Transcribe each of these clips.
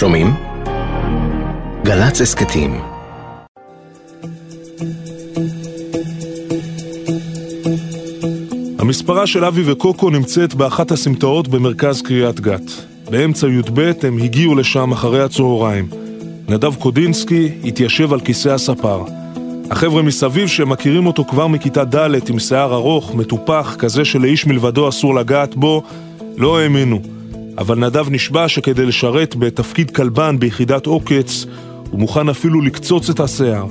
שומעים? גל"צ הסכתים המספרה של אבי וקוקו נמצאת באחת הסמטאות במרכז קריית גת. באמצע י"ב הם הגיעו לשם אחרי הצהריים. נדב קודינסקי התיישב על כיסא הספר. החבר'ה מסביב שמכירים אותו כבר מכיתה ד' עם שיער ארוך, מטופח, כזה שלאיש מלבדו אסור לגעת בו, לא האמינו. אבל נדב נשבע שכדי לשרת בתפקיד כלבן ביחידת עוקץ, הוא מוכן אפילו לקצוץ את השיער.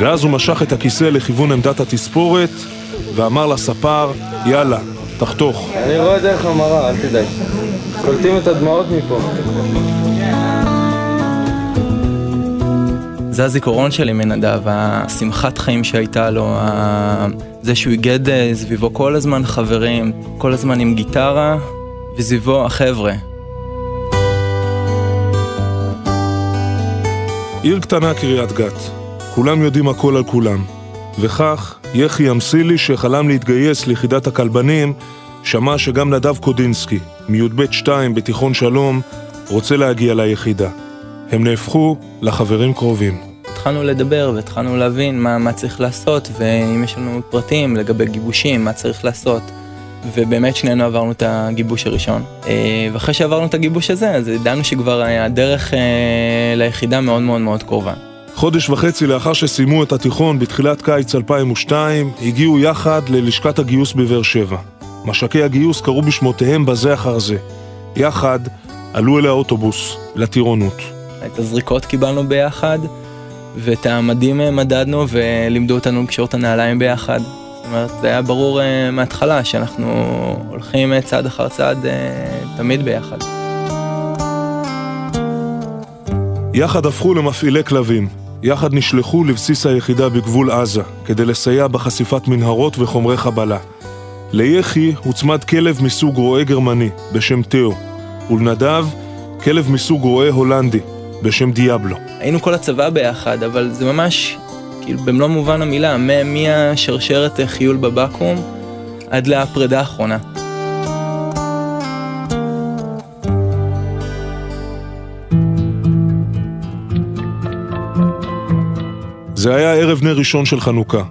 ואז הוא משך את הכיסא לכיוון עמדת התספורת ואמר לספר, יאללה, תחתוך. אני רואה דרך המראה, אל תדאג. קולטים את הדמעות מפה. זה הזיכרון שלי מנדב, השמחת חיים שהייתה לו, זה שהוא איגד אה, סביבו כל הזמן חברים, כל הזמן עם גיטרה, וסביבו החבר'ה. עיר קטנה קריית גת, כולם יודעים הכל על כולם. וכך, יחי אמסילי שחלם להתגייס ליחידת הכלבנים, שמע שגם נדב קודינסקי, מי"ב 2 בתיכון שלום, רוצה להגיע ליחידה. הם נהפכו לחברים קרובים. התחלנו לדבר והתחלנו להבין מה, מה צריך לעשות, ואם יש לנו פרטים לגבי גיבושים, מה צריך לעשות. ובאמת שנינו עברנו את הגיבוש הראשון. אה, ואחרי שעברנו את הגיבוש הזה, אז ידענו שכבר הדרך אה, ליחידה מאוד מאוד מאוד קרובה. חודש וחצי לאחר שסיימו את התיכון בתחילת קיץ 2002, הגיעו יחד ללשכת הגיוס בבאר שבע. מש"קי הגיוס קראו בשמותיהם בזה אחר זה. יחד עלו אל האוטובוס, לטירונות. את הזריקות קיבלנו ביחד, ואת המדים מדדנו ולימדו אותנו לקשור את הנעליים ביחד. זאת אומרת, זה היה ברור uh, מההתחלה שאנחנו הולכים uh, צעד אחר צעד תמיד ביחד. יחד הפכו למפעילי כלבים. יחד נשלחו לבסיס היחידה בגבול עזה, כדי לסייע בחשיפת מנהרות וחומרי חבלה. ליחי הוצמד כלב מסוג רועה גרמני, בשם תאו, ולנדב, כלב מסוג רועה הולנדי, בשם דיאבלו. היינו כל הצבא ביחד, אבל זה ממש, כאילו, במלוא מובן המילה, מהשרשרת חיול בבקו"ם עד לפרידה האחרונה. זה היה ערב נר ראשון של חנוכה.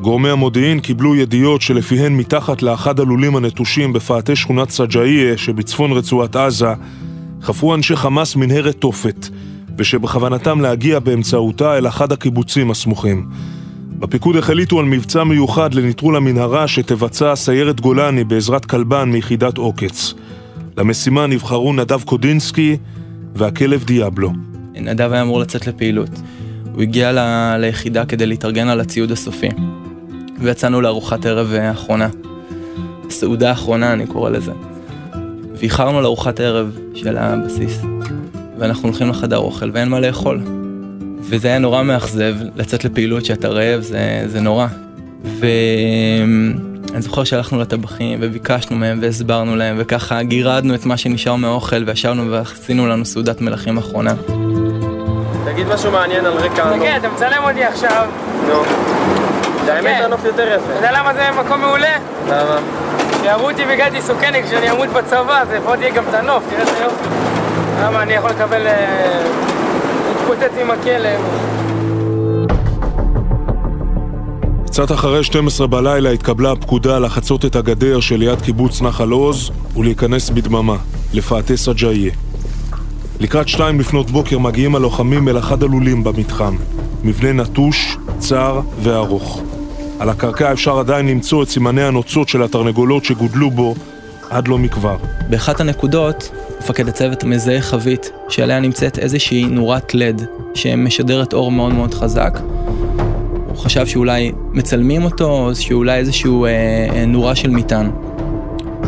גורמי המודיעין קיבלו ידיעות שלפיהן מתחת לאחד הלולים הנטושים בפאתי שכונת סג'איה שבצפון רצועת עזה חפרו אנשי חמאס מנהרת תופת ושבכוונתם להגיע באמצעותה אל אחד הקיבוצים הסמוכים. בפיקוד החליטו על מבצע מיוחד לנטרול המנהרה שתבצע סיירת גולני בעזרת כלבן מיחידת עוקץ. למשימה נבחרו נדב קודינסקי והכלב דיאבלו. נדב היה אמור לצאת לפעילות. הוא הגיע ל... ליחידה כדי להתארגן על הציוד הסופי. ויצאנו לארוחת ערב האחרונה. סעודה האחרונה אני קורא לזה. ואיחרנו לארוחת ערב של הבסיס. ואנחנו הולכים לחדר אוכל ואין מה לאכול. וזה היה נורא מאכזב, לצאת לפעילות שאתה רעב זה, זה נורא. ואני זוכר שהלכנו לטבחים וביקשנו מהם והסברנו להם וככה גירדנו את מה שנשאר מהאוכל וישבנו ועשינו לנו סעודת מלכים אחרונה. תגיד משהו מעניין על רקע הנוף. תגיד, אתה מצלם אותי עכשיו. נו. האמת הנוף יותר אתה יפה. יודע למה זה מקום מעולה? למה? שיראו אותי בגדי סוכני כשאני אמות בצבא, אז לפחות יהיה גם את הנוף, תראה איזה יופי. למה אני יכול לקבל... אה, להתפוצץ עם הכלב. קצת אחרי 12 בלילה התקבלה הפקודה לחצות את הגדר שליד קיבוץ נחל עוז ולהיכנס בדממה, לפאתי סג'איה. לקראת שתיים לפנות בוקר מגיעים הלוחמים אל אחד הלולים במתחם. מבנה נטוש, צר וארוך. על הקרקע אפשר עדיין למצוא את סימני הנוצות של התרנגולות שגודלו בו עד לא מכבר. באחת הנקודות, מפקד הצוות מזהה חבית שעליה נמצאת איזושהי נורת לד שמשדרת אור מאוד מאוד חזק. הוא חשב שאולי מצלמים אותו, או שאולי איזשהו אה, אה, נורה של מטען.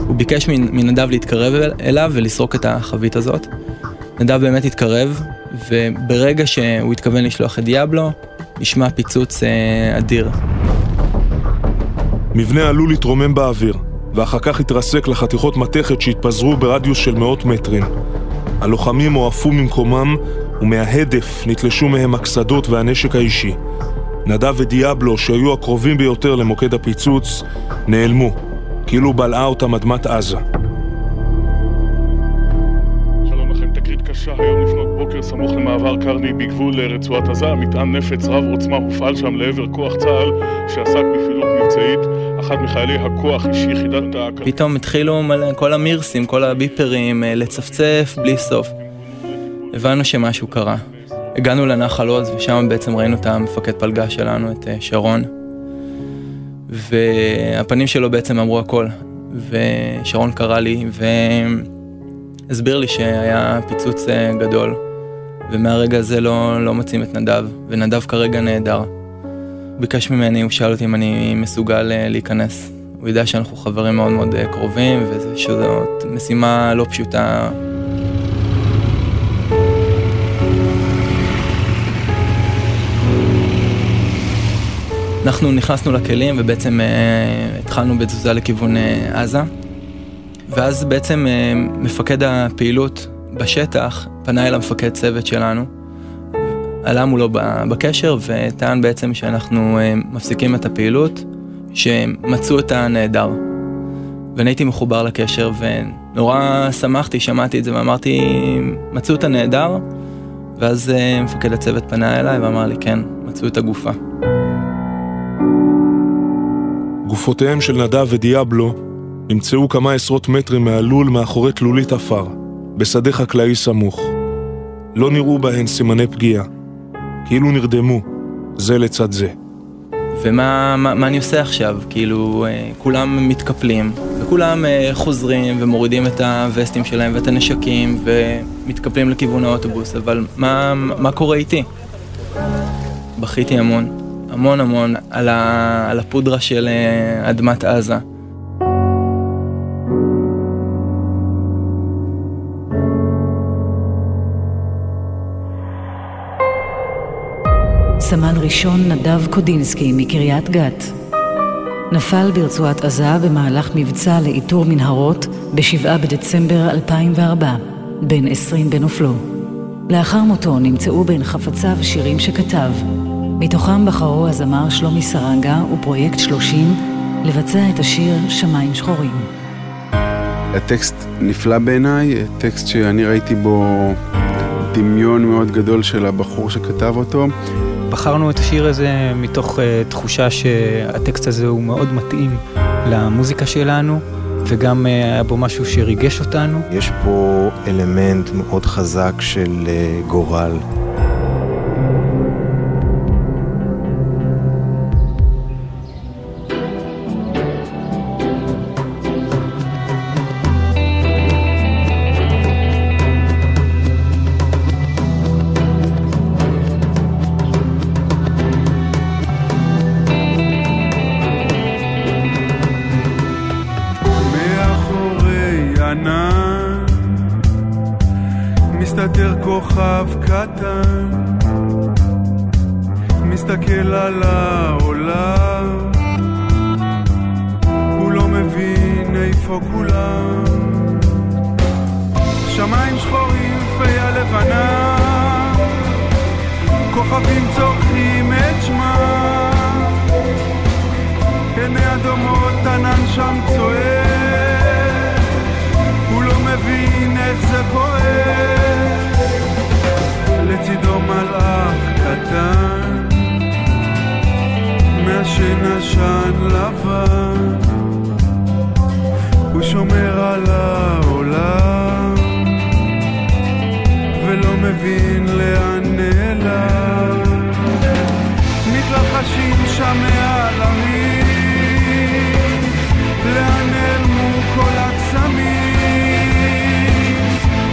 הוא ביקש מנ- מנדב להתקרב אל- אליו ולסרוק את החבית הזאת. נדב באמת התקרב, וברגע שהוא התכוון לשלוח את דיאבלו, נשמע פיצוץ אה, אדיר. מבנה עלול להתרומם באוויר, ואחר כך התרסק לחתיכות מתכת שהתפזרו ברדיוס של מאות מטרים. הלוחמים הועפו ממקומם, ומההדף נתלשו מהם הקסדות והנשק האישי. נדב ודיאבלו, שהיו הקרובים ביותר למוקד הפיצוץ, נעלמו, כאילו בלעה אותם אדמת עזה. 9 היום לפנות בוקר סמוך למעבר קרני בגבול לרצועת עזה, מטען נפץ רב עוצמה הופעל שם לעבר כוח צה"ל שעסק בפעילות מבצעית. אחד מחיילי הכוח איש יחידת ה... פתאום התחילו מלא, כל המירסים, כל הביפרים, אה, לצפצף בלי סוף. הבנו שמשהו קרה. הגענו לנחל עוז ושם בעצם ראינו את המפקד פלגה שלנו, את אה, שרון. והפנים שלו בעצם אמרו הכל. ושרון קרא לי והסביר לי שהיה פיצוץ אה, גדול. ומהרגע הזה לא, לא מוצאים את נדב, ונדב כרגע נהדר. ביקש ממני, הוא שאל אותי אם אני מסוגל אה, להיכנס. הוא יודע שאנחנו חברים מאוד מאוד קרובים, ושזאת משימה לא פשוטה אנחנו נכנסנו לכלים ובעצם אה, התחלנו בתזוזה לכיוון אה, עזה. ואז בעצם אה, מפקד הפעילות בשטח פנה אל המפקד צוות שלנו, עלה מולו בקשר וטען בעצם שאנחנו אה, מפסיקים את הפעילות, שמצאו את הנעדר. ואני הייתי מחובר לקשר ונורא שמחתי, שמעתי את זה ואמרתי, מצאו את הנעדר? ואז אה, מפקד הצוות פנה אליי ואמר לי, כן, מצאו את הגופה. גופותיהם של נדב ודיאבלו נמצאו כמה עשרות מטרים מהלול מאחורי תלולית עפר, בשדה חקלאי סמוך. לא נראו בהן סימני פגיעה, כאילו נרדמו, זה לצד זה. ומה מה, מה אני עושה עכשיו? כאילו, אה, כולם מתקפלים, וכולם אה, חוזרים ומורידים את הווסטים שלהם ואת הנשקים, ומתקפלים לכיוון האוטובוס, אבל מה, מה קורה איתי? בכיתי המון. המון המון על, ה, על הפודרה של אה, אדמת עזה. סמל ראשון נדב קודינסקי מקריית גת נפל ברצועת עזה במהלך מבצע לאיתור מנהרות ב-7 בדצמבר 2004, בן 20 בנופלו. לאחר מותו נמצאו בין חפציו שירים שכתב, מתוכם בחרו הזמר שלומי סרנגה ופרויקט 30 לבצע את השיר שמיים שחורים. הטקסט נפלא בעיניי, טקסט שאני ראיתי בו דמיון מאוד גדול של הבחור שכתב אותו. בחרנו את השיר הזה מתוך uh, תחושה שהטקסט הזה הוא מאוד מתאים למוזיקה שלנו, וגם uh, היה בו משהו שריגש אותנו. יש פה אלמנט מאוד חזק של uh, גורל. מסתכל על העולם, הוא לא מבין איפה כולם. שמיים שחורים, פיה לבנה, כוכבים צורכים את ישן לבן, הוא שומר על העולם, ולא מבין לאן נעלם. מתרחשים שם מעל לאן נעלמו כל הקסמים,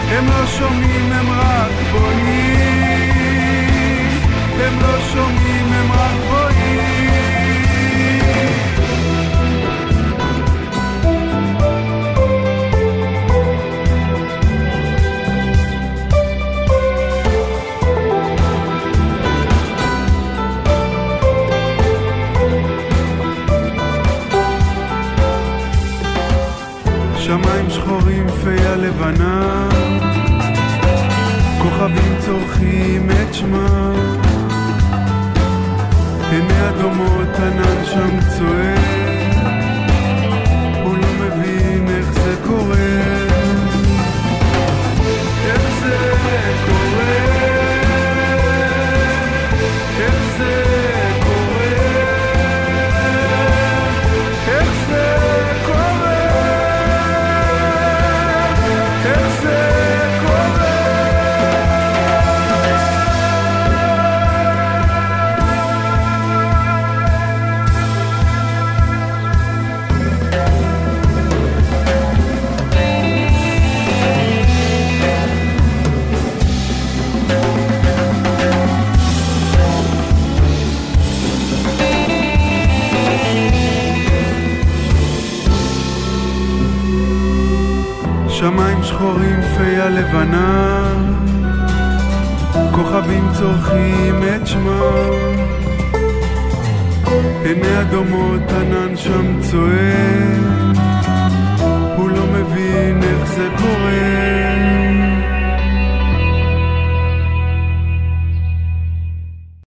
הם לא שומעים, הם רק בונים, הם לא שומעים. שמיים שחורים פיה לבנה, כוכבים צורכים את שמה, עיני אדומות ענן שם צועק. שחורים פיה לבנה, כוכבים צורכים את שמם. עיני אדומות ענן שם צועק, הוא לא מבין איך זה קורה.